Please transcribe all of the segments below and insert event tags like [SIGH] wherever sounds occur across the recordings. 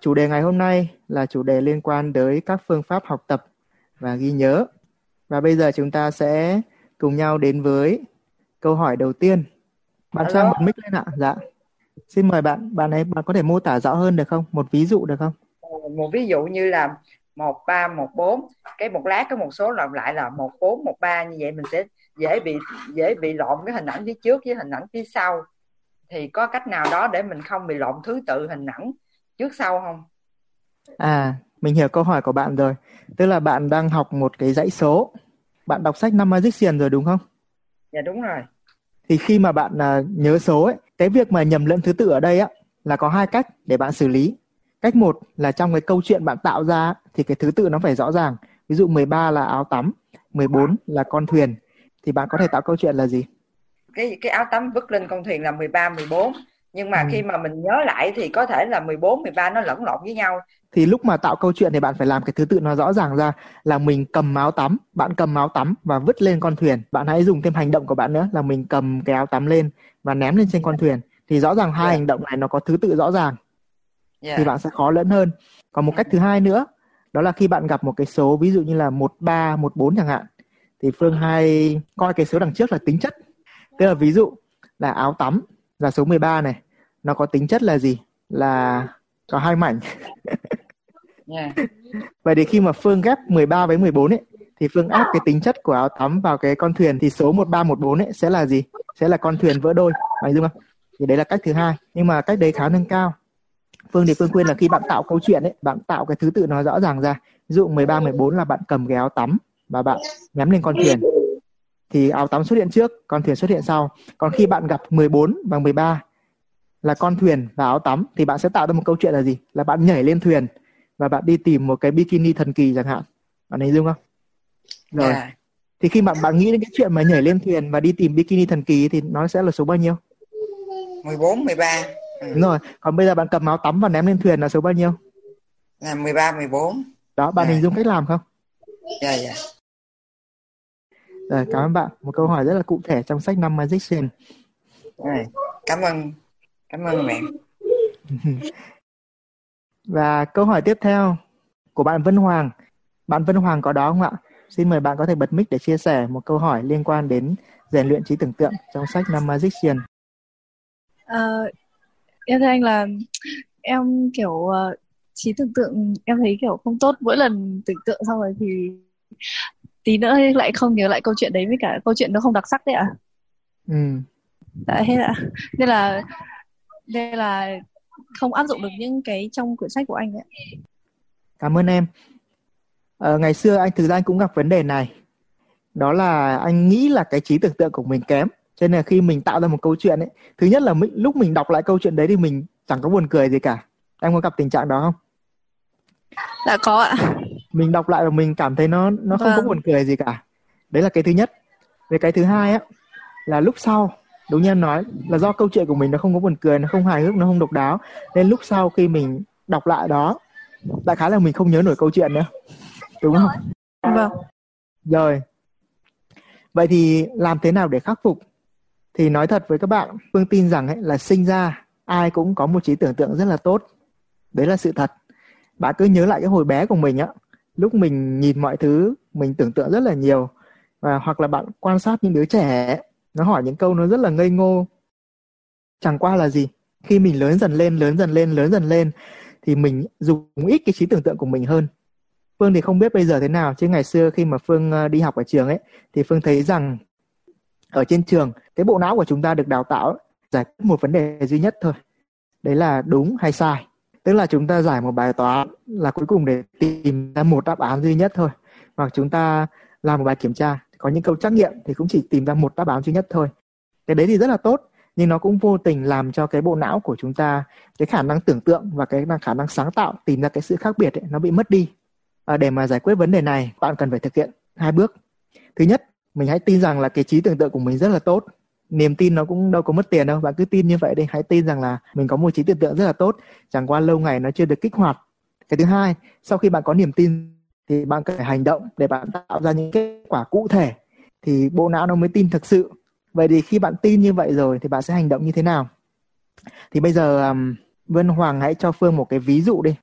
Chủ đề ngày hôm nay là chủ đề liên quan tới các phương pháp học tập và ghi nhớ. Và bây giờ chúng ta sẽ cùng nhau đến với câu hỏi đầu tiên. Bạn Hello. Trang bật mic lên ạ. Dạ. Xin mời bạn, bạn ấy bạn có thể mô tả rõ hơn được không? Một ví dụ được không? Một ví dụ như là 1314, cái một lát có một số lặp lại là 1413 như vậy mình sẽ dễ bị dễ bị lộn cái hình ảnh phía trước với hình ảnh phía sau. Thì có cách nào đó để mình không bị lộn thứ tự hình ảnh trước sau không? À, mình hiểu câu hỏi của bạn rồi. Tức là bạn đang học một cái dãy số. Bạn đọc sách năm Magician rồi đúng không? Dạ đúng rồi. Thì khi mà bạn uh, nhớ số ấy, cái việc mà nhầm lẫn thứ tự ở đây á là có hai cách để bạn xử lý. Cách một là trong cái câu chuyện bạn tạo ra thì cái thứ tự nó phải rõ ràng. Ví dụ 13 là áo tắm, 14 là con thuyền thì bạn có thể tạo câu chuyện là gì? Cái cái áo tắm vứt lên con thuyền là 13 14 nhưng mà ừ. khi mà mình nhớ lại thì có thể là 14 13 nó lẫn lộn với nhau thì lúc mà tạo câu chuyện thì bạn phải làm cái thứ tự nó rõ ràng ra là mình cầm áo tắm bạn cầm áo tắm và vứt lên con thuyền bạn hãy dùng thêm hành động của bạn nữa là mình cầm cái áo tắm lên và ném lên trên con thuyền thì rõ ràng hai yeah. Dạ. hành động này nó có thứ tự rõ ràng yeah. thì dạ. bạn sẽ khó lẫn hơn còn một cách thứ hai nữa đó là khi bạn gặp một cái số ví dụ như là một ba một bốn chẳng hạn thì phương hay coi cái số đằng trước là tính chất tức là ví dụ là áo tắm là số 13 này nó có tính chất là gì? Là có hai mảnh. Yeah. [LAUGHS] vậy thì khi mà phương ghép 13 với 14 ấy thì phương áp cái tính chất của áo tắm vào cái con thuyền thì số 1314 ấy sẽ là gì? Sẽ là con thuyền vỡ đôi. Bạn dung không? Thì đấy là cách thứ hai. Nhưng mà cách đấy khá nâng cao. Phương thì phương khuyên là khi bạn tạo câu chuyện ấy bạn tạo cái thứ tự nó rõ ràng ra. Ví dụ 13 14 là bạn cầm cái áo tắm và bạn ném lên con thuyền thì áo tắm xuất hiện trước con thuyền xuất hiện sau. Còn khi bạn gặp 14 và 13 là con thuyền và áo tắm thì bạn sẽ tạo ra một câu chuyện là gì? Là bạn nhảy lên thuyền và bạn đi tìm một cái bikini thần kỳ chẳng hạn. Bạn hình dung không? Rồi. Yeah. thì khi bạn bạn nghĩ đến cái chuyện mà nhảy lên thuyền và đi tìm bikini thần kỳ thì nó sẽ là số bao nhiêu? 14 13 ừ. đúng rồi. Còn bây giờ bạn cầm áo tắm và ném lên thuyền là số bao nhiêu? Là 13 14 đó bạn yeah. hình dung cách làm không? Dạ yeah, dạ. yeah. Rồi, cảm ơn bạn. Một câu hỏi rất là cụ thể trong sách năm Magician. Cảm ơn. Cảm ơn mẹ [LAUGHS] và câu hỏi tiếp theo của bạn Vân Hoàng. Bạn Vân Hoàng có đó không ạ? Xin mời bạn có thể bật mic để chia sẻ một câu hỏi liên quan đến rèn luyện trí tưởng tượng trong sách năm Magician. À, em thưa anh là em kiểu uh, trí tưởng tượng em thấy kiểu không tốt. Mỗi lần tưởng tượng xong rồi thì tí nữa lại không nhớ lại câu chuyện đấy với cả câu chuyện nó không đặc sắc đấy ạ à? ừ đã hết ạ nên là đây là không áp dụng được những cái trong quyển sách của anh ấy. Cảm ơn em. Ờ, ngày xưa anh thực ra anh cũng gặp vấn đề này. Đó là anh nghĩ là cái trí tưởng tượng của mình kém. Cho nên là khi mình tạo ra một câu chuyện ấy, thứ nhất là mình, lúc mình đọc lại câu chuyện đấy thì mình chẳng có buồn cười gì cả. Em có gặp tình trạng đó không? Dạ có ạ. Mình đọc lại và mình cảm thấy nó nó không vâng. có buồn cười gì cả. Đấy là cái thứ nhất. Về cái thứ hai á là lúc sau đúng như anh nói là do câu chuyện của mình nó không có buồn cười nó không hài hước nó không độc đáo nên lúc sau khi mình đọc lại đó đại khái là mình không nhớ nổi câu chuyện nữa. Đúng không? Vâng. Rồi. Vậy thì làm thế nào để khắc phục? Thì nói thật với các bạn phương tin rằng ấy là sinh ra ai cũng có một trí tưởng tượng rất là tốt. Đấy là sự thật. Bạn cứ nhớ lại cái hồi bé của mình á lúc mình nhìn mọi thứ, mình tưởng tượng rất là nhiều. Và hoặc là bạn quan sát những đứa trẻ, nó hỏi những câu nó rất là ngây ngô. Chẳng qua là gì? Khi mình lớn dần lên, lớn dần lên, lớn dần lên, thì mình dùng ít cái trí tưởng tượng của mình hơn. Phương thì không biết bây giờ thế nào, chứ ngày xưa khi mà phương ờ, đi học ở trường ấy, thì phương thấy rằng ở trên trường, cái bộ não của chúng ta được đào tạo giải quyết một vấn đề duy nhất thôi. Đấy là đúng hay sai? Tức là chúng ta giải một bài toán là cuối cùng để tìm ra một đáp án duy nhất thôi. Hoặc chúng ta làm một bài kiểm tra có những câu trắc nghiệm thì cũng chỉ tìm ra một đáp án duy nhất thôi. Cái đấy thì rất là tốt nhưng nó cũng vô tình làm cho cái bộ não của chúng ta cái khả năng tưởng tượng và cái khả năng sáng tạo tìm ra cái sự khác biệt ấy, nó bị mất đi. À, để mà giải quyết vấn đề này bạn cần phải thực hiện hai bước. Thứ nhất mình hãy tin rằng là cái trí tưởng tượng của mình rất là tốt niềm tin nó cũng đâu có mất tiền đâu. Bạn cứ tin như vậy đi. Hãy tin rằng là mình có một trí tưởng tượng rất là tốt. Chẳng qua lâu ngày nó chưa được kích hoạt. Cái thứ hai sau khi bạn có niềm tin thì bạn cần phải hành động để bạn tạo ra những kết quả cụ thể. Thì bộ não nó mới tin thực sự. Vậy thì khi bạn tin như vậy rồi thì bạn sẽ hành động như thế nào? Thì bây giờ um, Vân Hoàng hãy cho Phương một cái ví dụ đi.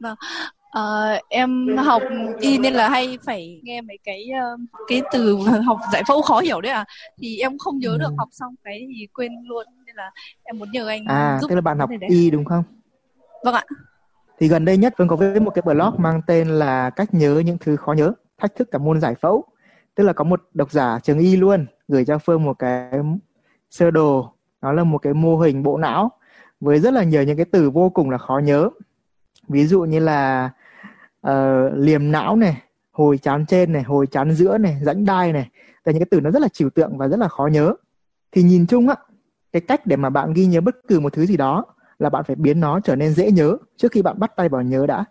Vâng. Uh, em học y nên là hay phải nghe mấy cái uh, cái từ [LAUGHS] học giải phẫu khó hiểu đấy à thì em không nhớ ừ. được học xong cái thì quên luôn nên là em muốn nhờ anh à giúp tức là bạn học y đúng không? Vâng ạ. Thì gần đây nhất Phương có viết một cái blog mang tên là cách nhớ những thứ khó nhớ thách thức cả môn giải phẫu. Tức là có một độc giả trường y luôn gửi cho Phương một cái sơ đồ. Nó là một cái mô hình bộ não với rất là nhiều những cái từ vô cùng là khó nhớ. Ví dụ như là uh, liềm não này hồi chán trên này hồi chán giữa này rãnh đai này. Là những cái từ nó rất là trừu tượng và rất là khó nhớ. Thì nhìn chung á cái cách để mà bạn ghi nhớ bất cứ một thứ gì đó là bạn phải biến nó trở nên dễ nhớ trước khi bạn bắt tay vào nhớ đã.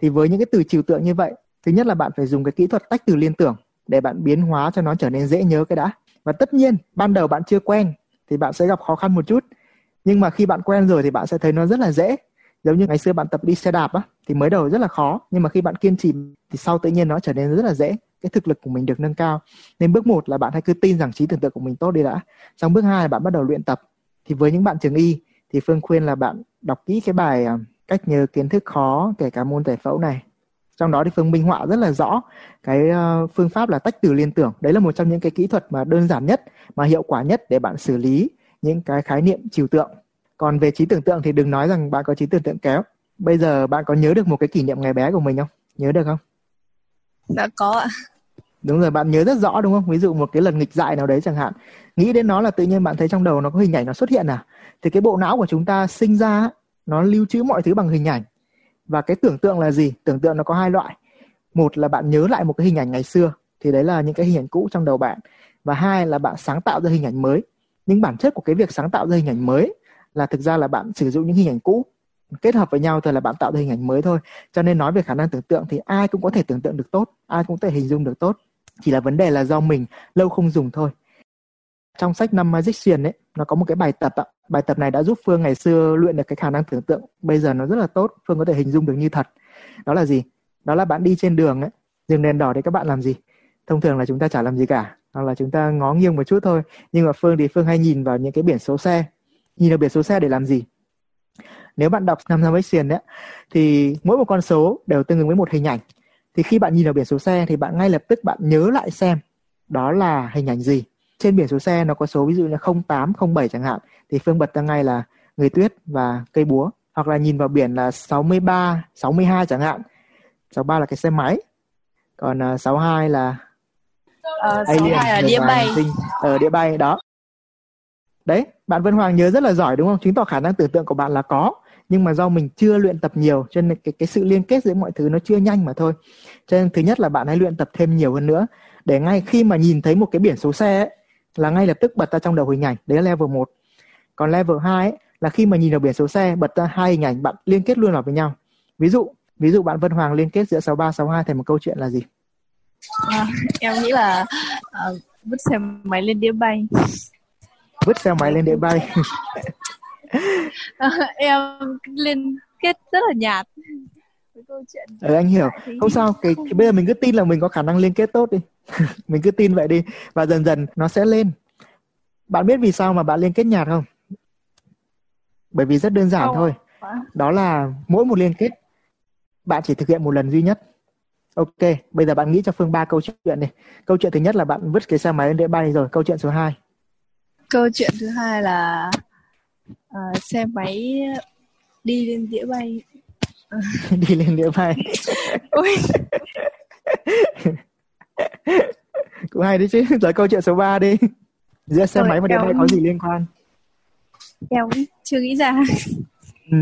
Thì với những cái từ trừu tượng như vậy thứ nhất là bạn phải dùng cái kỹ thuật tách từ liên tưởng để bạn biến hóa cho nó trở nên dễ nhớ cái đã. Và tất nhiên ban đầu bạn chưa quen thì bạn sẽ gặp khó khăn một chút. Nhưng mà khi bạn quen rồi thì bạn sẽ thấy nó rất là dễ giống như ngày xưa bạn tập đi xe đạp á, thì mới đầu rất là khó, nhưng mà khi bạn kiên trì thì sau tự nhiên nó trở nên rất là dễ, cái thực lực của mình được nâng cao. Nên bước một là bạn hãy cứ tin rằng trí tưởng tượng của mình tốt đi đã. Xong bước hai là bạn bắt đầu luyện tập. Thì với những bạn trường y, thì phương khuyên là bạn đọc kỹ cái bài à, cách nhớ kiến thức khó, kể cả môn giải phẫu này. Trong đó thì phương minh họa rất là rõ cái à, phương pháp là tách từ liên tưởng. Đấy là một trong những cái kỹ thuật mà đơn giản nhất, mà hiệu quả nhất để bạn xử lý những cái khái niệm trừu tượng còn về trí tưởng tượng thì đừng nói rằng bạn có trí tưởng tượng kéo bây giờ bạn có nhớ được một cái kỷ niệm ngày bé của mình không? Nhớ được không? Đã có ạ. Đúng rồi bạn nhớ rất rõ đúng không? Ví dụ một cái lần nghịch dại nào đấy chẳng hạn. Nghĩ đến nó là tự nhiên bạn thấy trong đầu nó có hình ảnh nó xuất hiện à? Thì cái bộ não của chúng ta sinh ra nó lưu trữ mọi thứ bằng hình ảnh. Và cái tưởng tượng là gì? Tưởng tượng nó có hai loại. Một là bạn nhớ lại một cái hình ảnh ngày xưa thì đấy là những cái hình ảnh cũ trong đầu bạn. Và hai là bạn sáng tạo ra hình ảnh mới. Nhưng bản chất của cái việc sáng tạo ra hình ảnh mới là thực ra là bạn sử dụng những hình ảnh cũ, kết hợp với nhau thì là bạn tạo ra hình ảnh mới thôi. Cho nên nói về khả năng tưởng tượng thì ai cũng có thể tưởng tượng được tốt, ai cũng có thể hình dung được tốt. Chỉ là vấn đề là do mình lâu không dùng thôi. Trong sách năm Magician ấy, nó có một cái bài tập ạ. Bài tập này đã giúp Phương ngày xưa luyện được cái khả năng tưởng tượng. Bây giờ nó rất là tốt, Phương có thể hình dung được như thật. Đó là gì? Đó là bạn đi trên đường ấy dừng đèn đỏ thì các bạn làm gì? Thông thường là chúng ta chả làm gì cả, hoặc là chúng ta ngó nghiêng một chút thôi. Nhưng mà Phương thì Phương hay nhìn vào những cái biển số xe nhìn vào biển số xe để làm gì? Nếu bạn đọc năm Magician đấy thì mỗi một con số đều tương ứng với một hình ảnh. Thì khi bạn nhìn vào biển số xe thì bạn ngay lập tức bạn nhớ lại xem đó là hình ảnh gì. Trên biển số xe nó có số ví dụ như 0807 chẳng hạn thì Phương bật ra ngay là người tuyết và cây búa. Hoặc là nhìn vào biển là 63 62 chẳng hạn. 63 là cái xe máy. Còn uh, 62 là uh, alien là đĩa bay. ở đĩa bay đó. Đấy bạn Vân Hoàng nhớ rất là giỏi đúng không? Chứng tỏ khả năng tưởng tượng của bạn là có. Nhưng mà do mình chưa luyện tập nhiều cho nên cái cái sự liên kết giữa mọi thứ nó chưa nhanh mà thôi. Cho nên thứ nhất là bạn hãy luyện tập thêm nhiều hơn nữa. Để ngay khi mà nhìn thấy một cái biển số xe ấy, là ngay lập tức bật ra trong đầu hình ảnh. Đấy là level 1 còn level 2 ấy, là khi mà nhìn vào biển số xe bật ra hai hình ảnh bạn liên kết luôn vào với nhau. Ví dụ ví dụ bạn Vân Hoàng liên kết giữa 63 62 thành một câu chuyện là gì? À, em nghĩ là uh, vứt xe máy lên đĩa bay vứt xe máy lên đĩa bay. À, [LAUGHS] em liên kết rất là nhạt với câu chuyện ừ, anh hiểu. Không sao cái, cái bây giờ mình cứ tin là mình có khả năng liên kết tốt đi. [LAUGHS] Mình cứ tin vậy đi. Và dần dần nó sẽ lên. Bạn biết vì sao mà bạn liên kết nhạt không? Bởi vì rất đơn giản không. thôi. đó là mỗi một liên kết bạn chỉ thực hiện một lần duy nhất. Ok bây giờ bạn nghĩ cho phương ba câu chuyện này câu chuyện thứ nhất là bạn vứt cái xe máy lên đĩa bay rồi. Câu chuyện số 2 câu chuyện thứ hai là uh, xe máy đi lên đĩa bay [LAUGHS] đi lên đĩa bay Ôi. [LAUGHS] cũng hay đấy chứ rồi câu chuyện số 3 đi giữa xe Rồi, máy và đĩa bay có gì liên quan em chưa nghĩ ra ừ.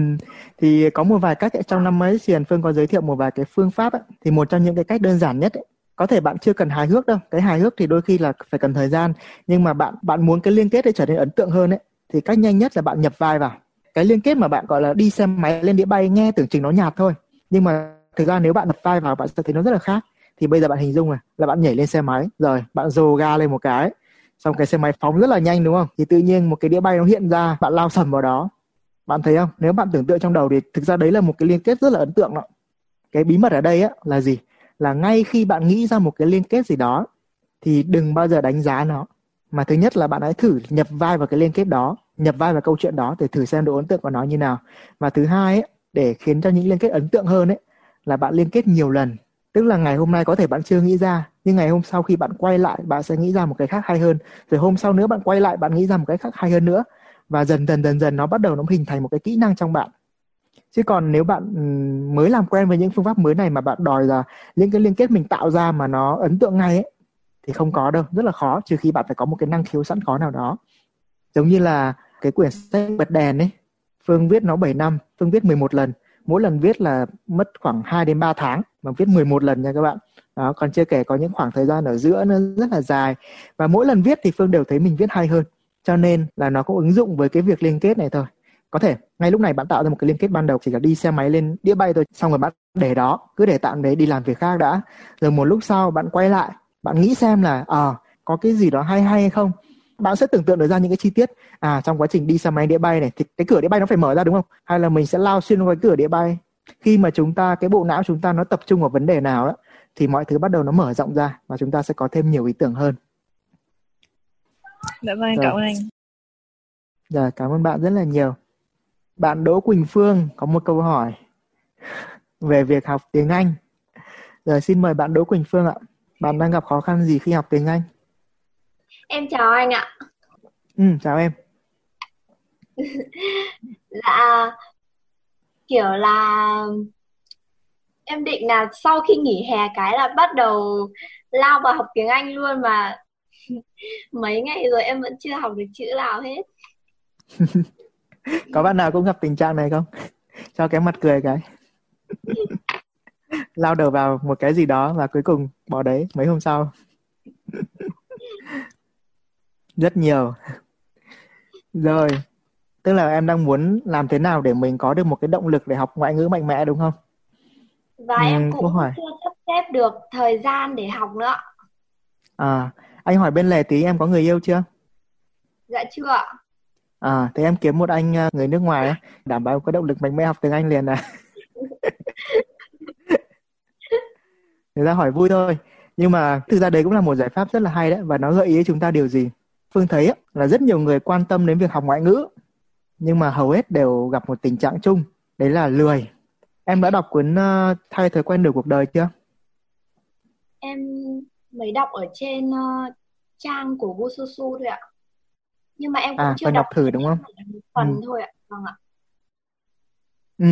thì có một vài cách trong năm mới Hiền Phương có giới thiệu một vài cái phương pháp ấy. thì một trong những cái cách đơn giản nhất ấy, có thể bạn chưa cần hài hước đâu. Cái hài hước thì đôi khi là phải cần thời gian. Nhưng mà bạn bạn muốn cái liên kết để trở nên ấn tượng hơn ấy, thì cách nhanh nhất là bạn nhập vai vào. Cái liên kết mà bạn, gọi là, đi xe máy lên đĩa bay nghe tưởng chừng nó nhạt thôi. Nhưng mà thực ra nếu bạn nhập vai vào, bạn sẽ thấy nó rất là khác. Thì bây giờ bạn hình dung này, là bạn nhảy lên xe máy, rồi bạn dồ ga lên một cái, xong cái xe máy phóng rất là nhanh, đúng không? Thì tự nhiên một cái đĩa bay nó hiện ra, bạn lao sầm vào đó. Bạn thấy không? Nếu bạn tưởng tượng trong đầu thì thực ra đấy là một cái liên kết rất là ấn tượng đó. Cái bí mật ở đây á là gì? Là ngay khi bạn nghĩ ra một cái liên kết gì đó thì đừng bao giờ đánh giá nó. Mà thứ nhất là bạn hãy thử nhập vai vào cái liên kết đó nhập vai vào câu chuyện đó để thử xem độ ấn tượng của nó như nào. Và thứ hai ấy, để khiến cho những liên kết ấn tượng hơn ấy là bạn liên kết nhiều lần. Tức là ngày hôm nay có thể bạn chưa nghĩ ra nhưng ngày hôm sau khi bạn quay lại bạn sẽ nghĩ ra một cái khác hay hơn. Rồi hôm sau nữa bạn quay lại bạn nghĩ ra một cái khác hay hơn nữa. Và dần dần dần dần nó bắt đầu nó hình thành một cái kỹ năng trong bạn chứ còn nếu bạn ừ, mới làm quen với những phương pháp mới này mà bạn đòi là những cái liên kết mình tạo ra mà nó ấn tượng ngay ấy, thì không có đâu, rất là khó, trừ khi bạn phải có một cái năng khiếu sẵn có nào đó. Giống như là cái quyển sách bật đèn ấy, Phương viết nó 7 năm, Phương viết 11 lần. Mỗi lần viết là mất khoảng 2 đến 3 tháng mà viết 11 lần nha các bạn. Đó, còn chưa kể có những khoảng thời gian ở giữa nó rất là dài. Và mỗi lần viết thì Phương đều thấy mình viết hay hơn. Cho nên là nó cũng ứng dụng với cái việc liên kết này thôi có thể ngay lúc này bạn tạo ra một cái liên kết ban đầu chỉ là đi xe máy lên đĩa bay thôi xong rồi bạn để đó cứ để tạm đấy đi làm việc khác đã. Rồi một lúc sau bạn quay lại bạn nghĩ xem là à, có cái gì đó hay hay hay không? Bạn sẽ tưởng tượng được ra những cái chi tiết à trong quá trình đi xe máy đĩa bay này thì cái cửa đĩa bay nó phải mở ra đúng không? Hay là mình sẽ lao xuyên qua cái cửa đĩa bay? Khi mà chúng ta cái bộ não chúng ta nó tập trung vào vấn đề nào đó thì mọi thứ bắt đầu nó mở rộng ra và chúng ta sẽ có thêm nhiều ý tưởng hơn. Dạ vâng cảm ơn anh. Dạ cảm ơn bạn rất là nhiều bạn Đỗ Quỳnh Phương có một câu hỏi về việc học tiếng Anh giờ xin mời bạn Đỗ Quỳnh Phương ạ bạn đang gặp khó khăn gì khi học tiếng Anh Em chào anh ạ. Ừ, chào em. [LAUGHS] dạ kiểu là em định là sau khi nghỉ hè cái là bắt đầu lao vào học tiếng Anh luôn mà [LAUGHS] mấy ngày rồi em vẫn chưa học được chữ nào hết. [LAUGHS] Có bạn nào cũng gặp tình trạng này không? Cho cái mặt cười cái. lao đầu vào một cái gì đó và cuối cùng bỏ đấy mấy hôm sau rất nhiều rồi tức là em đang muốn làm thế nào để mình có được một cái động lực để học ngoại ngữ mạnh mẽ đúng không và ừ, em cũng hỏi. chưa sắp xếp được thời gian để học nữa à anh hỏi bên lề tí em có người yêu chưa dạ chưa ạ à thế em kiếm một anh à, người nước ngoài ấy, đảm bảo có động lực mạnh mẽ học tiếng anh liền à người ta hỏi vui thôi nhưng mà thực ra đấy cũng là một giải pháp rất là hay đấy và nó gợi ý chúng ta điều gì Phương thấy là rất nhiều người quan tâm đến việc học ngoại ngữ nhưng mà hầu hết đều gặp một tình trạng chung đấy là lười. Em đã đọc cuốn uh, Thay thói quen nửa cuộc đời chưa? Em mới đọc ở trên uh, trang của Gususu thôi ạ. Nhưng mà em cũng à, chưa đọc, đọc thử đúng không? Phần ừ. thôi ạ. Vâng ạ. Ừ.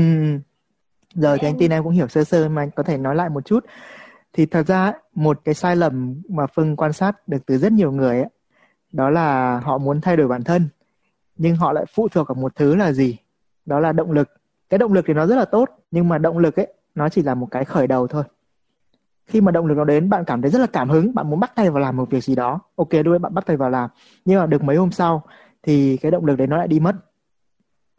Giờ thì em... anh tin em cũng hiểu sơ sơ mà anh có thể nói lại một chút. Thì thật ra một cái sai lầm mà Phương quan sát được từ rất nhiều người ấy, đó là họ muốn thay đổi bản thân nhưng họ lại phụ thuộc vào một thứ là gì đó là động lực cái động lực thì nó rất là tốt nhưng mà động lực ấy nó chỉ là một cái khởi đầu thôi khi mà động lực nó đến, bạn cảm thấy rất là cảm hứng, bạn muốn bắt tay vào làm một việc gì đó. Ok, đôi bạn bắt tay vào làm. Nhưng mà được mấy hôm sau thì cái động lực đấy nó lại đi mất.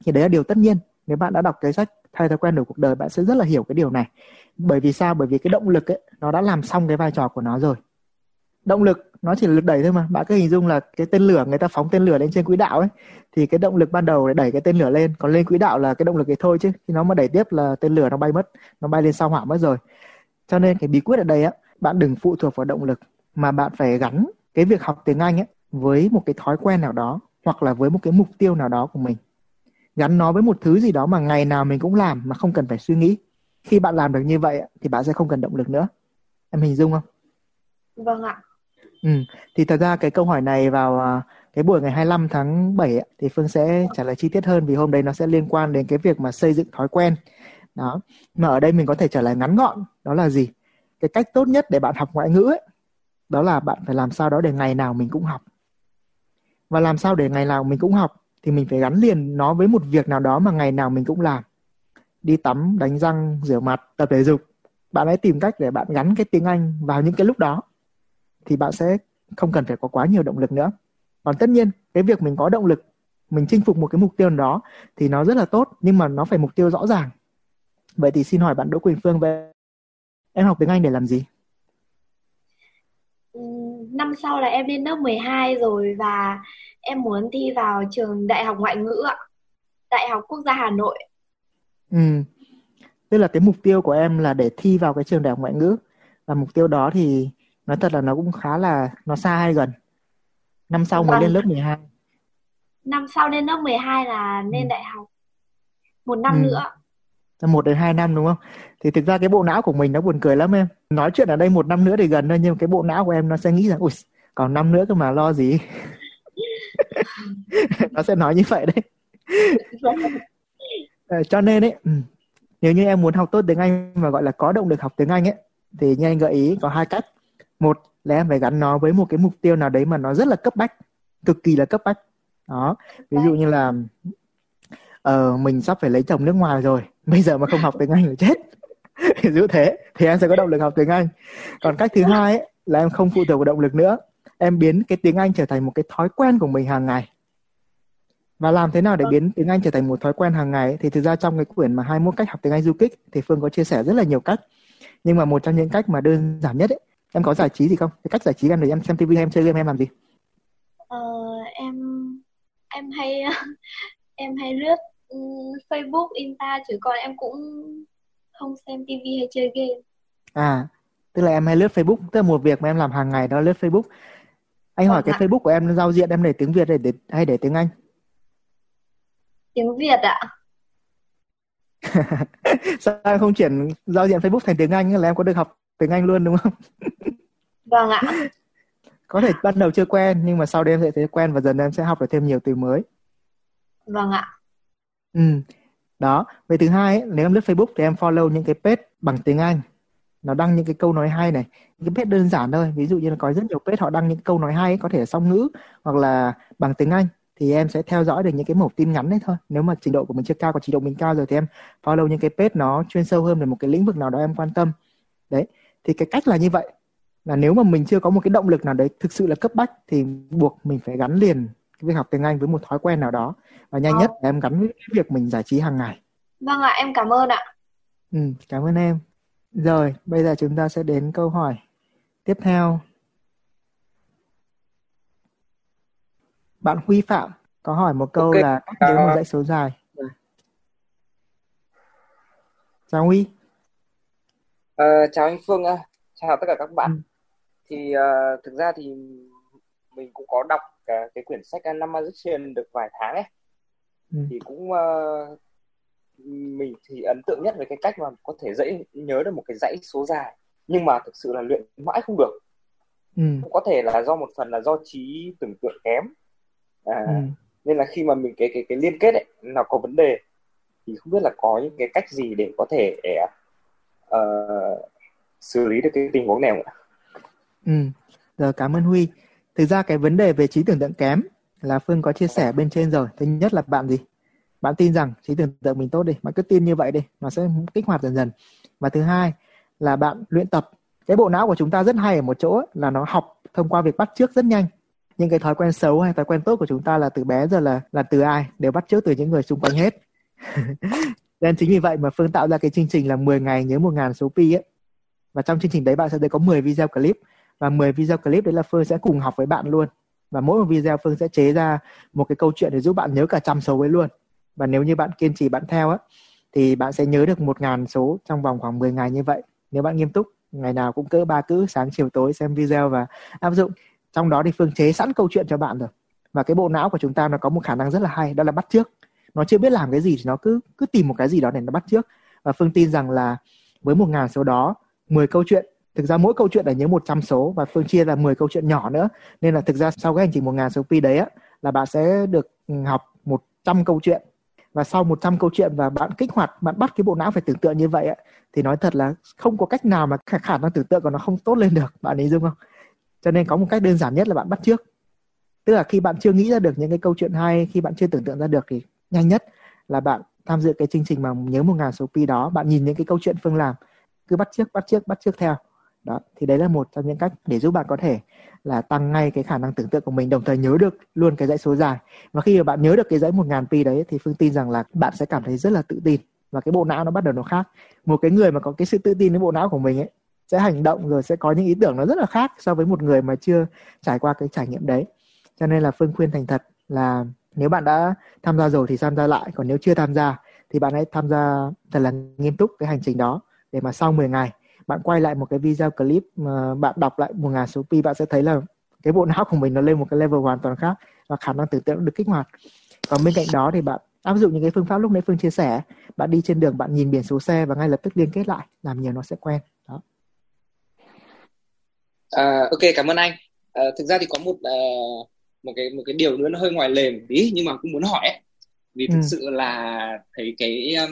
Thì đấy là điều tất nhiên. Nếu bạn đã đọc cái sách thay thói quen đổi cuộc đời, bạn sẽ rất là hiểu cái điều này. Bởi vì sao? Bởi vì cái động lực ấy, nó đã làm xong cái vai trò của nó rồi. Động lực, nó chỉ là lực đẩy thôi mà. Bạn cứ hình dung là cái tên lửa, người ta phóng tên lửa lên trên quỹ đạo ấy, thì cái động lực ban đầu để đẩy cái tên lửa lên, còn lên quỹ đạo là cái động lực ấy thôi chứ. Khi nó mà đẩy tiếp là tên lửa nó bay mất, nó bay lên sao hỏa mất rồi cho nên cái bí quyết ở đây á bạn đừng phụ thuộc vào động lực mà bạn phải gắn cái việc học tiếng Anh ấy với một cái thói quen nào đó hoặc là với một cái mục tiêu nào đó của mình gắn nó với một thứ gì đó mà ngày nào mình cũng làm mà không cần phải suy nghĩ khi bạn làm được như vậy thì bạn sẽ không cần động lực nữa em hình dung không vâng ạ Ừ. Thì thật ra cái câu hỏi này vào à, cái buổi ngày 25 tháng 7 ấy, thì Phương sẽ trả lời chi tiết hơn vì hôm đấy nó sẽ liên quan đến cái việc mà xây dựng thói quen. Đó. Mà ở đây mình có thể trả lời ngắn gọn, đó là gì? Cái cách tốt nhất để bạn học ngoại ngữ ấy, đó là bạn phải làm sao đó để ngày nào mình cũng học. Và làm sao để ngày nào mình cũng học thì mình phải gắn liền nó với một việc nào đó mà ngày nào mình cũng làm. Đi tắm, đánh răng, rửa mặt, tập thể dục. Bạn hãy tìm cách để bạn gắn cái tiếng Anh vào những cái lúc đó thì bạn sẽ không cần phải có quá nhiều động lực nữa còn tất nhiên cái việc mình có động lực mình chinh phục một cái mục tiêu nào đó thì nó rất là tốt nhưng mà nó phải mục tiêu rõ ràng vậy thì xin hỏi bạn Đỗ Quỳnh Phương về em học tiếng Anh để làm gì năm sau là em lên lớp 12 rồi và em muốn thi vào trường Đại học Ngoại ngữ ạ Đại học Quốc gia Hà Nội ừ. tức là cái mục tiêu của em là để thi vào cái trường Đại học Ngoại ngữ và mục tiêu đó thì nói thật là nó cũng khá là nó xa hay gần năm sau vâng. mới lên lớp 12 năm sau lên lớp 12 là lên ừ. đại học một năm ừ. nữa một đến hai năm đúng không? Thì thực ra cái bộ não của mình nó buồn cười lắm em. Nói chuyện ở đây một năm nữa thì gần thôi nhưng cái bộ não của em nó sẽ nghĩ rằng ui còn năm nữa cơ mà lo gì? [LAUGHS] Nó sẽ nói như vậy đấy. [LAUGHS] Ờ, cho nên ấy ừ, nếu như em muốn học tốt tiếng Anh và gọi là có động lực học tiếng Anh ấy thì như anh gợi ý có hai cách. Một là em phải gắn nó với một cái mục tiêu nào đấy mà nó rất là cấp bách cực kỳ là cấp bách. Đó ví dụ như là uh, mình sắp phải lấy chồng nước ngoài rồi bây giờ mà không học tiếng Anh là chết. [LAUGHS] Giữ thế thì em sẽ có động lực học tiếng Anh. Còn cách thứ hai ấy, là em không phụ thuộc vào động lực nữa. Em biến cái tiếng Anh trở thành một cái thói quen của mình hàng ngày. Và làm thế nào để biến tiếng Anh trở thành một thói quen hàng ngày thì thực ra trong cái quyển mà 21 cách học tiếng Anh du kích thì Phương có chia sẻ rất là nhiều cách. Nhưng mà một trong những cách mà đơn giản nhất ấy em có giải trí gì không? Cái cách giải trí em thì em xem tivi em chơi game em làm gì? Ờ, em em hay [LAUGHS] em hay lướt Facebook, Insta chứ còn em cũng không xem tivi hay chơi game. À, tức là em hay lướt Facebook, tức là một việc mà em làm hàng ngày đó lướt Facebook. Anh hỏi vâng cái Facebook của em giao diện em để tiếng Việt hay để hay để tiếng Anh? Tiếng Việt ạ. [LAUGHS] Sao em không chuyển giao diện Facebook thành tiếng Anh là em có được học tiếng Anh luôn đúng không? Vâng ạ. [LAUGHS] có thể ban đầu chưa quen nhưng mà sau đây em sẽ thấy quen và dần em sẽ học được thêm nhiều từ mới. Vâng ạ. Ừ. Đó. Về thứ hai ấy, nếu em lướt Facebook thì em follow những cái page bằng tiếng Anh. Nó đăng những cái câu nói hay này, những cái page đơn giản thôi. Ví dụ như là có rất nhiều page họ đăng những câu nói hay có thể là song ngữ hoặc là bằng tiếng Anh thì em sẽ theo dõi được những cái mẫu tin ngắn đấy thôi. Nếu mà trình độ của mình chưa cao, còn trình độ mình cao rồi thì em follow những cái page nó chuyên sâu hơn về một cái lĩnh vực nào đó em quan tâm. Đấy. Thì cái cách là như vậy là nếu mà mình chưa có một cái động lực nào đấy thực sự là cấp bách thì buộc mình phải gắn liền việc học tiếng Anh với một thói quen nào đó và nhanh nhất là em gắn với cái việc mình giải trí hàng ngày. Vâng ạ, em cảm ơn ạ. Ừ, cảm ơn em. Rồi, bây giờ chúng ta sẽ đến câu hỏi tiếp theo. Bạn Huy Phạm có hỏi một câu okay. là cách đếm một dãy số dài. Chào Huy. Uh, chào anh Phương, chào tất cả các bạn. Ừ. Thì uh, thực ra thì mình cũng có đọc cái, cái quyển sách năm Magician được vài tháng ấy ừ. thì cũng uh, mình thì ấn tượng nhất về cái cách mà có thể dễ nhớ được một cái dãy số dài nhưng mà thực sự là luyện mãi không được ừ. có thể là do một phần là do trí tưởng tượng kém à, ừ. nên là khi mà mình cái cái cái liên kết ấy nó có vấn đề thì không biết là có những cái cách gì để có thể để, uh, xử lý được cái tình huống này không ạ? Ừ, rồi cảm ơn Huy. Thực ra cái vấn đề về trí tưởng tượng kém là Phương có chia sẻ bên trên rồi. Thứ nhất là bạn gì? Bạn tin rằng trí tưởng tượng mình tốt đi, bạn cứ tin như vậy đi, nó sẽ kích hoạt dần dần. Và thứ hai là bạn luyện tập. Cái bộ não của chúng ta rất hay ở một chỗ là nó học thông qua việc bắt chước rất nhanh. Những cái thói quen xấu hay thói quen tốt của chúng ta là từ bé giờ là là từ ai đều bắt chước từ những người xung quanh hết. [LAUGHS] Nên chính vì vậy mà Phương tạo ra cái chương trình là 10 ngày nhớ 1.000 số pi ấy. Và trong chương trình đấy bạn sẽ thấy có 10 video clip và 10 video clip đấy là Phương sẽ cùng học với bạn luôn. Và mỗi một video Phương sẽ chế ra một cái câu chuyện để giúp bạn nhớ cả trăm số ấy luôn. Và nếu như bạn kiên trì, bạn theo á, thì bạn sẽ nhớ được một ngàn số trong vòng khoảng 10 ngày như vậy. Nếu bạn nghiêm túc, ngày nào cũng cỡ ba cữ, sáng, chiều, tối xem video và áp dụng. Trong đó thì Phương chế sẵn câu chuyện cho bạn rồi. Và cái bộ não của chúng ta nó có một khả năng rất là hay, đó là bắt trước nó chưa biết làm cái gì thì nó cứ cứ tìm một cái gì đó để nó bắt trước và Phương tin rằng là với một ngàn số đó 10 câu chuyện thực ra mỗi câu chuyện là nhớ 100 số và Phương chia là 10 câu chuyện nhỏ nữa. Nên là thực ra sau cái hành trình 1.000 số pi đấy á là bạn sẽ được học 100 câu chuyện. Và sau 100 câu chuyện và bạn kích hoạt bạn bắt cái bộ não phải tưởng tượng như vậy á thì nói thật là không có cách nào mà khả, khả năng tưởng tượng của nó không tốt lên được. Bạn ấy dung không? Cho nên có một cách đơn giản nhất là bạn bắt trước. Tức là khi bạn chưa nghĩ ra được những cái câu chuyện hay khi bạn chưa tưởng tượng ra được thì nhanh nhất là bạn tham dự cái chương trình mà nhớ một ngàn số pi đó. Bạn nhìn những cái câu chuyện phương làm. Cứ bắt trước bắt trước bắt trước theo đó, thì đấy là một trong những cách để giúp bạn có thể là tăng ngay cái khả năng tưởng tượng của mình, đồng thời nhớ được luôn cái dãy số dài. Và khi mà bạn nhớ được cái dãy 1000 pi đấy thì phương tin rằng là bạn sẽ cảm thấy rất là tự tin và cái bộ não nó bắt đầu nó khác. Một cái người mà có cái sự tự tin với bộ não của mình ấy sẽ hành động rồi sẽ có những ý tưởng nó rất là khác so với một người mà chưa trải qua cái trải nghiệm đấy. Cho nên là phương khuyên thành thật là nếu bạn đã tham gia rồi thì tham gia lại, còn nếu chưa tham gia thì bạn hãy tham gia thật là nghiêm túc cái hành trình đó để mà sau 10 ngày bạn quay lại một cái video clip mà bạn đọc lại một ngàn số pi bạn sẽ thấy là cái bộ não của mình nó lên một cái level hoàn toàn khác và khả năng tưởng tượng được kích hoạt còn bên cạnh đó thì bạn áp dụng những cái phương pháp lúc nãy phương chia sẻ bạn đi trên đường bạn nhìn biển số xe và ngay lập tức liên kết lại làm nhiều nó sẽ quen đó à, ok cảm ơn anh à, thực ra thì có một uh, một cái một cái điều nữa nó hơi ngoài lề một tí nhưng mà cũng muốn hỏi ấy. vì thực ừ. sự là thấy cái um,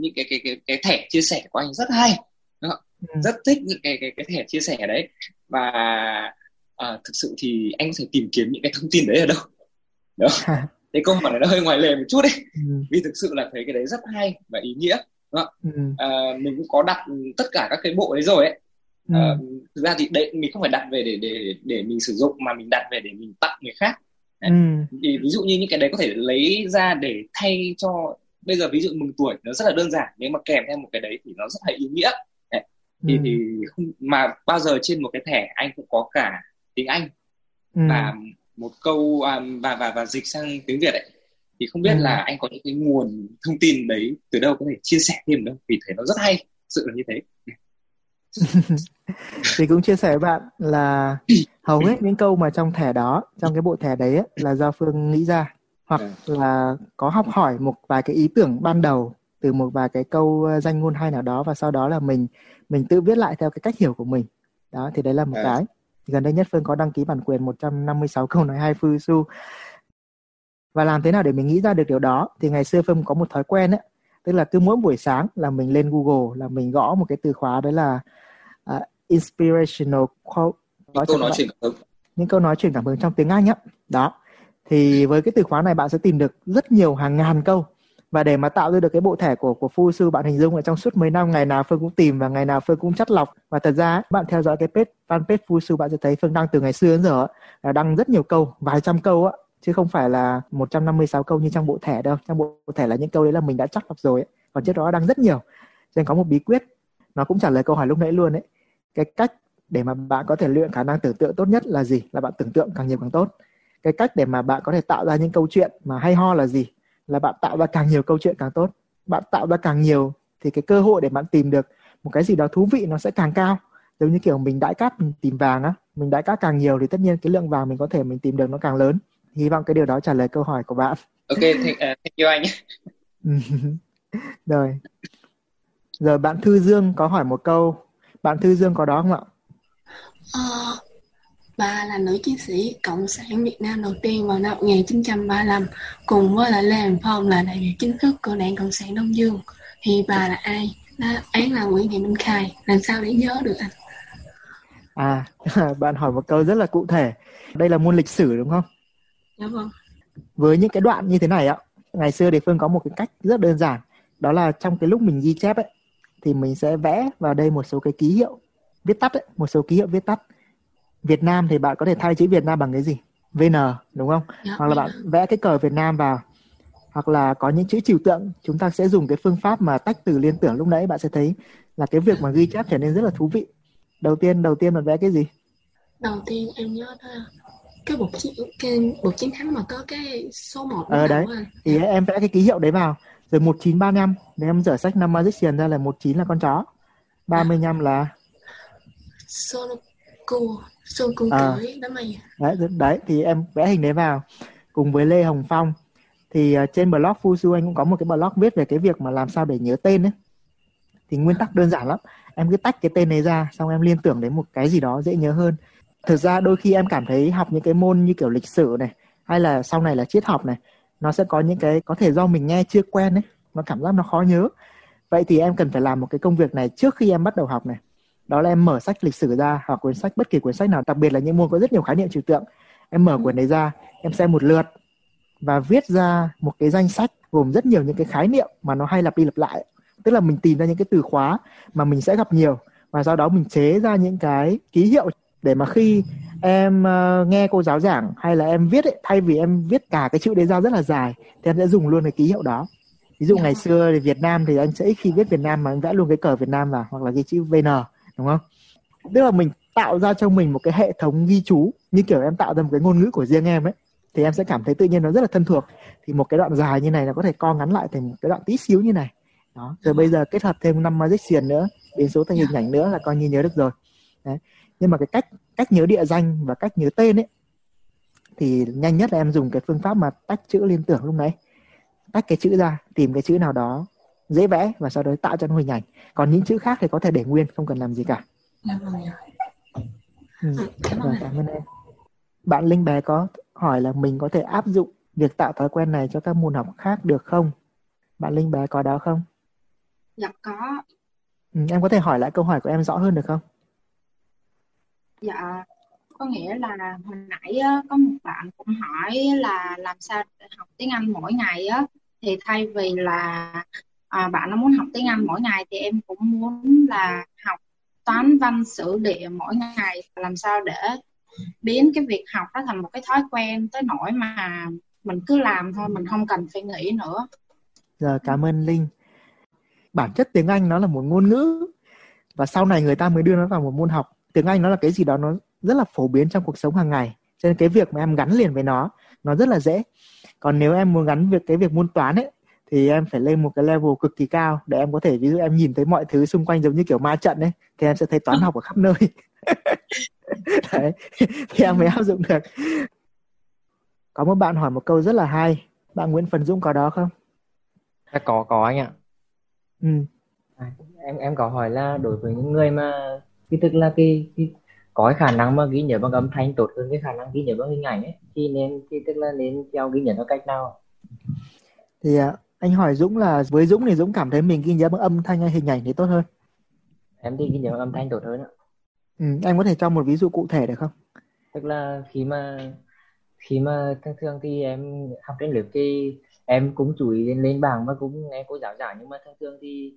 những cái cái cái cái thẻ chia sẻ của anh rất hay. Rất thích những cái cái cái thẻ chia sẻ đấy và uh, thực sự thì anh phải tìm kiếm những cái thông tin đấy ở đâu [LAUGHS] đó cái câu hỏi này nó hơi ngoài lề một chút đấy ừ. vì thực sự là thấy cái đấy rất hay và ý nghĩa đúng không? Ừ. À, mình cũng có đặt tất cả các cái bộ đấy rồi ấy ừ. à, thực ra thì đấy mình không phải đặt về để để để mình sử dụng mà mình đặt về để mình tặng người khác ừ. thì ví dụ như những cái đấy có thể lấy ra để thay cho bây giờ ví dụ mừng tuổi nó rất là đơn giản nếu mà kèm theo một cái đấy thì nó rất là ý nghĩa. Thì ừ. thì không mà bao giờ trên một cái thẻ anh cũng có cả tiếng anh ừ. và một câu um, và và và dịch sang tiếng Việt ấy thì không biết ừ. là anh có những cái nguồn thông tin đấy từ đâu có thể chia sẻ thêm đâu vì thấy nó rất hay sự là như thế [LAUGHS] thì cũng chia sẻ với bạn là hầu hết những câu mà trong thẻ đó trong cái bộ thẻ đấy ấy, là do phương nghĩ ra hoặc à. là có học hỏi một vài cái ý tưởng ban đầu từ một vài cái câu danh ngôn hay nào đó và sau đó là mình mình tự viết lại theo cái cách hiểu của mình. Đó thì đấy là một à. cái. Gần đây nhất Phương có đăng ký bản quyền 156 câu nói hay Phu Su. Và làm thế nào để mình nghĩ ra được điều đó? Thì ngày xưa Phương có một thói quen ấy tức là cứ mỗi buổi sáng là mình lên Google là mình gõ một cái từ khóa đấy là uh, inspirational quote. Những câu nói truyền cảm hứng. Những câu nói truyền cảm hứng trong tiếng Anh á. Đó. Thì với cái từ khóa này bạn sẽ tìm được rất nhiều hàng ngàn câu và để mà tạo ra được cái bộ thẻ của của phu sư bạn hình dung là trong suốt mấy năm, ngày nào phương cũng tìm và ngày nào phương cũng chắt lọc. Và thật ra, bạn theo dõi cái page fanpage phu sư, bạn sẽ thấy phương đăng từ ngày xưa đến giờ là đăng rất nhiều câu, vài trăm câu á, chứ không phải là 156 câu như trong bộ thẻ đâu. Trong bộ thẻ là những câu đấy là mình đã chắc lọc rồi ấy. còn trước đó đăng rất nhiều. Nên có một bí quyết, nó cũng trả lời câu hỏi lúc nãy luôn đấy cái cách để mà bạn có thể luyện khả năng tưởng tượng tốt nhất là gì? Là bạn tưởng tượng càng nhiều càng tốt. Cái cách để mà bạn có thể tạo ra những câu chuyện mà hay ho là gì? Là bạn tạo ra càng nhiều câu chuyện càng tốt. Bạn tạo ra càng nhiều thì cái cơ hội để bạn tìm được một cái gì đó thú vị nó sẽ càng cao. Giống như kiểu mình đãi cát mình tìm vàng á mình đãi cát càng nhiều thì tất nhiên cái lượng vàng mình có thể mình tìm được nó càng lớn. Hy vọng cái điều đó trả lời câu hỏi của bạn. Ok thank, uh, thank you anh. [LAUGHS] Rồi. Rồi bạn thư dương có hỏi một câu. Bạn thư dương có đó không ạ? Uh, Bà là nữ chiến sĩ Cộng sản Việt Nam đầu tiên vào năm 1935, cùng với lại Lê Hồng Phong là đại biểu chính thức của Đảng Cộng sản Đông Dương. Thì bà là ai? Đáp án là Nguyễn Thị Minh Khai. Làm sao để nhớ được anh? À, [LAUGHS] bạn hỏi một câu rất là cụ thể. Đây là môn lịch sử đúng không? Dạ vâng. Với những cái đoạn như thế này ạ, ngày xưa thì Phương có một cái cách rất đơn giản. Đó là trong cái lúc mình ghi chép ấy, thì mình sẽ vẽ vào đây một số cái ký hiệu viết tắt ấy, một số ký hiệu viết tắt Việt Nam thì bạn có thể thay chữ Việt Nam bằng cái gì? VN đúng không? Yeah, dạ, hoặc là bạn vẽ cái cờ Việt Nam vào hoặc là có những chữ trừu tượng chúng ta sẽ dùng cái phương pháp mà tách từ liên tưởng lúc nãy bạn sẽ thấy là cái việc mà ghi chép trở nên rất là thú vị đầu tiên đầu tiên bạn vẽ cái gì đầu tiên em nhớ đó cái bột chiến cái bột chiến thắng mà có cái số 1 ờ đấy à. thì em vẽ cái ký hiệu đấy vào rồi 1935 nếu em dở sách năm Magician ra là 19 là con chó 35 à. là Sonoku Xuân cung à, cởi đó mày đấy, đấy thì em vẽ hình đấy vào. Cùng với Lê Hồng Phong. Thì uh, trên blog Fusu anh cũng có một cái blog viết về cái việc mà làm sao để nhớ tên ấy. Thì nguyên tắc đơn giản lắm. Em cứ tách cái tên này ra xong em liên tưởng đến một cái gì đó dễ nhớ hơn. Thực ra đôi khi em cảm thấy học những cái môn như kiểu lịch sử này hay là sau này là triết học này nó sẽ có những cái có thể do mình nghe chưa quen ấy nó cảm giác nó khó nhớ. Vậy thì em cần phải làm một cái công việc này trước khi em bắt đầu học này đó là em mở sách lịch sử ra hoặc cuốn sách bất kỳ cuốn sách nào đặc biệt là những môn có rất nhiều khái niệm trừu tượng. Em mở cuốn đấy ra em xem một lượt và viết ra một cái danh sách gồm rất nhiều những cái khái niệm mà nó hay lặp đi lặp lại. Tức là mình tìm ra những cái từ khóa mà mình sẽ gặp nhiều và sau đó mình chế ra những cái ký hiệu để mà khi em uh, nghe cô giáo giảng hay là em viết ấy, thay vì em viết cả cái chữ đấy ra rất là dài thì em sẽ dùng luôn cái ký hiệu đó. Ví dụ ngày xưa thì Việt Nam thì anh sẽ ít khi viết Việt Nam mà anh vẽ luôn cái cờ Việt Nam vào hoặc là cái chữ VN đúng không? Tức là mình tạo ra cho mình một cái hệ thống ghi chú, như kiểu em tạo ra một cái ngôn ngữ của riêng em ấy, thì em sẽ cảm thấy tự nhiên nó rất là thân thuộc. Thì một cái đoạn dài như này nó có thể co ngắn lại thành một cái đoạn tí xíu như này. Đó, rồi bây giờ kết hợp thêm năm magician nữa, biến số thành hình ảnh nữa là coi như nhớ được rồi. Đấy. nhưng mà cái cách cách nhớ địa danh và cách nhớ tên ấy, thì nhanh nhất là em dùng cái phương pháp mà tách chữ liên tưởng lúc nãy. Tách cái chữ ra, tìm cái chữ nào đó dễ vẽ và sau đó tạo cho nó hình ảnh. Còn những chữ khác thì có thể để nguyên không cần làm gì cả. Dạ vâng ừ. cảm, ơn cảm ơn em. Bạn linh bé có hỏi là mình có thể áp dụng việc tạo thói quen này cho các môn học khác được không? Bạn linh bé có đó không? Dạ có. Ừ, em có thể hỏi lại câu hỏi của em rõ hơn được không? Dạ có nghĩa là hồi nãy có một bạn cũng hỏi là làm sao học tiếng Anh mỗi ngày á thì thay vì là à, bạn nó muốn học tiếng Anh mỗi ngày thì em cũng muốn là học toán văn sử địa mỗi ngày. Làm sao để biến cái việc học đó thành một cái thói quen tới nỗi mà mình cứ làm thôi mình không cần phải nghĩ nữa. Giờ cảm ơn linh. Bản chất tiếng anh nó là một ngôn ngữ và sau này người ta mới đưa nó vào một môn học. Tiếng anh nó là cái gì đó nó rất là phổ biến trong cuộc sống hàng ngày. Cho nên cái việc mà em gắn liền với nó nó rất là dễ. Còn nếu em muốn gắn việc cái việc môn toán ấy thì em phải lên một cái level cực kỳ cao để em có thể ví dụ em nhìn thấy mọi thứ xung quanh giống như kiểu ma trận ấy thì em sẽ thấy toán học ở khắp nơi. [LAUGHS] Đấy thì em mới áp dụng được. Có một bạn hỏi một câu rất là hay. Bạn Nguyễn Phần Dũng có đó không? À, có có anh ạ. Ừ. à, em em có hỏi là đối với những người mà cái tức là cái, cái có cái khả năng mà ghi nhớ bằng âm thanh tốt hơn cái khả năng ghi nhớ bằng hình ảnh ấy thì nên thì tức là nên theo ghi nhớ theo cách nào? Thì anh hỏi Dũng là với Dũng thì Dũng cảm thấy mình ghi nhớ bằng âm thanh hay hình ảnh thì tốt hơn? Em thì ghi nhớ bằng âm thanh tốt hơn ạ. Ừ, anh có thể cho một ví dụ cụ thể được không? Tức là khi mà khi mà thường thường thì em học trên lớp thì em cũng chú ý lên, lên bảng và cũng nghe cô giáo giảng nhưng mà thường thường thì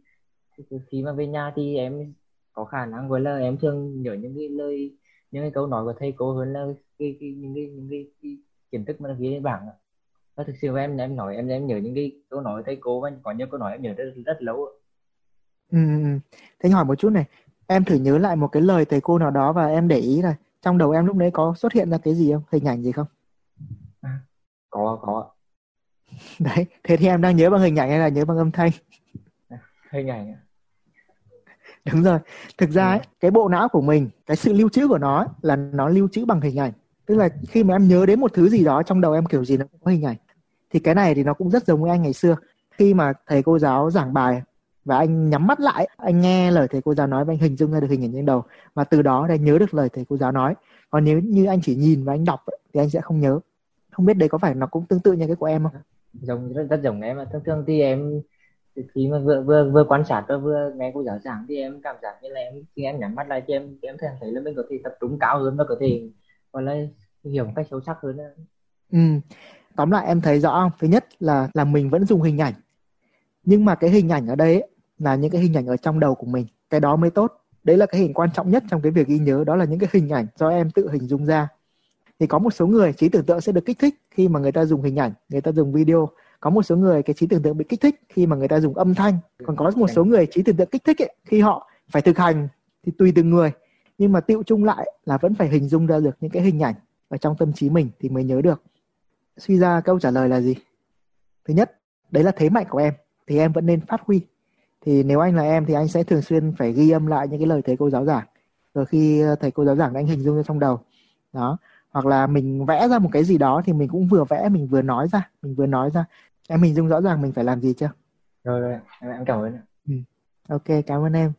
khi mà về nhà thì em có khả năng gọi là em thường nhớ những cái lời những cái câu nói của thầy cô hơn là cái, cái những cái những cái, cái kiến thức mà ghi lên bảng và thực sự em em nói em em nhớ những cái câu nói thầy cô và có những câu nói em nhớ rất rất lâu ừ, ừ, ừ. thế anh hỏi một chút này em thử nhớ lại một cái lời thầy cô nào đó và em để ý là trong đầu em lúc đấy có xuất hiện ra cái gì không? Hình ảnh gì không? À, có có [LAUGHS] đấy thế thì em đang nhớ bằng hình ảnh hay là nhớ bằng âm thanh? À, hình ảnh đúng rồi. Thực ra ấy, cái bộ não của mình cái sự lưu trữ của nó ấy, là nó lưu trữ bằng hình ảnh. Tức là khi mà em nhớ đến một thứ gì đó trong đầu em kiểu gì nó cũng có hình ảnh thì cái này thì nó cũng rất giống với anh ngày xưa. Khi mà thầy cô giáo giảng bài và anh nhắm mắt lại anh nghe lời thầy cô giáo nói và anh hình dung ra được hình ảnh trên đầu. Và từ đó để nhớ được lời thầy cô giáo nói. Còn nếu như anh chỉ nhìn và anh đọc thì anh sẽ không nhớ. Không biết đấy có phải nó cũng tương tự như cái của em không? Giống rất, rất giống em mà thường thường thì em khi mà vừa vừa vừa quan sát và vừa nghe cô giáo giảng thì em cảm giác như là em khi em nhắm mắt lại thì em thì em thấy là mình có thể tập trung cao hơn và có thể gọi là hiểu một cách sâu sắc hơn ừ tóm lại em thấy rõ không? Thứ nhất là là mình vẫn dùng hình ảnh. Nhưng mà cái hình ảnh ở đây ấy, là những cái hình ảnh ở trong đầu của mình. Cái đó mới tốt. Đấy là cái hình quan trọng nhất trong cái việc ghi nhớ. Đó là những cái hình ảnh do em tự hình dung ra. Thì có một số người trí tưởng tượng sẽ được kích thích khi mà người ta dùng hình ảnh người ta dùng video. Có một số người cái trí tưởng tượng bị kích thích khi mà người ta dùng âm thanh. Còn có một số người trí tưởng tượng kích thích ấy, khi họ phải thực hành thì tùy từng người. Nhưng mà tiệu chung lại là vẫn phải hình dung ra được những cái hình ảnh ở trong tâm trí mình thì mới nhớ được suy ra câu trả lời là gì? Thứ nhất đấy là thế mạnh của em thì em vẫn nên phát huy. Thì nếu anh là em thì anh sẽ thường xuyên phải ghi âm lại những cái lời thầy cô giáo giảng. Rồi khi ờ, thầy cô giáo giảng anh hình dung ra trong đầu. Đó. Hoặc là mình vẽ ra một cái gì đó thì mình cũng vừa vẽ mình vừa nói ra mình vừa nói ra. Em hình dung rõ ràng mình phải làm gì chưa? Rồi rồi em cảm ơn ừ. ok cảm ơn em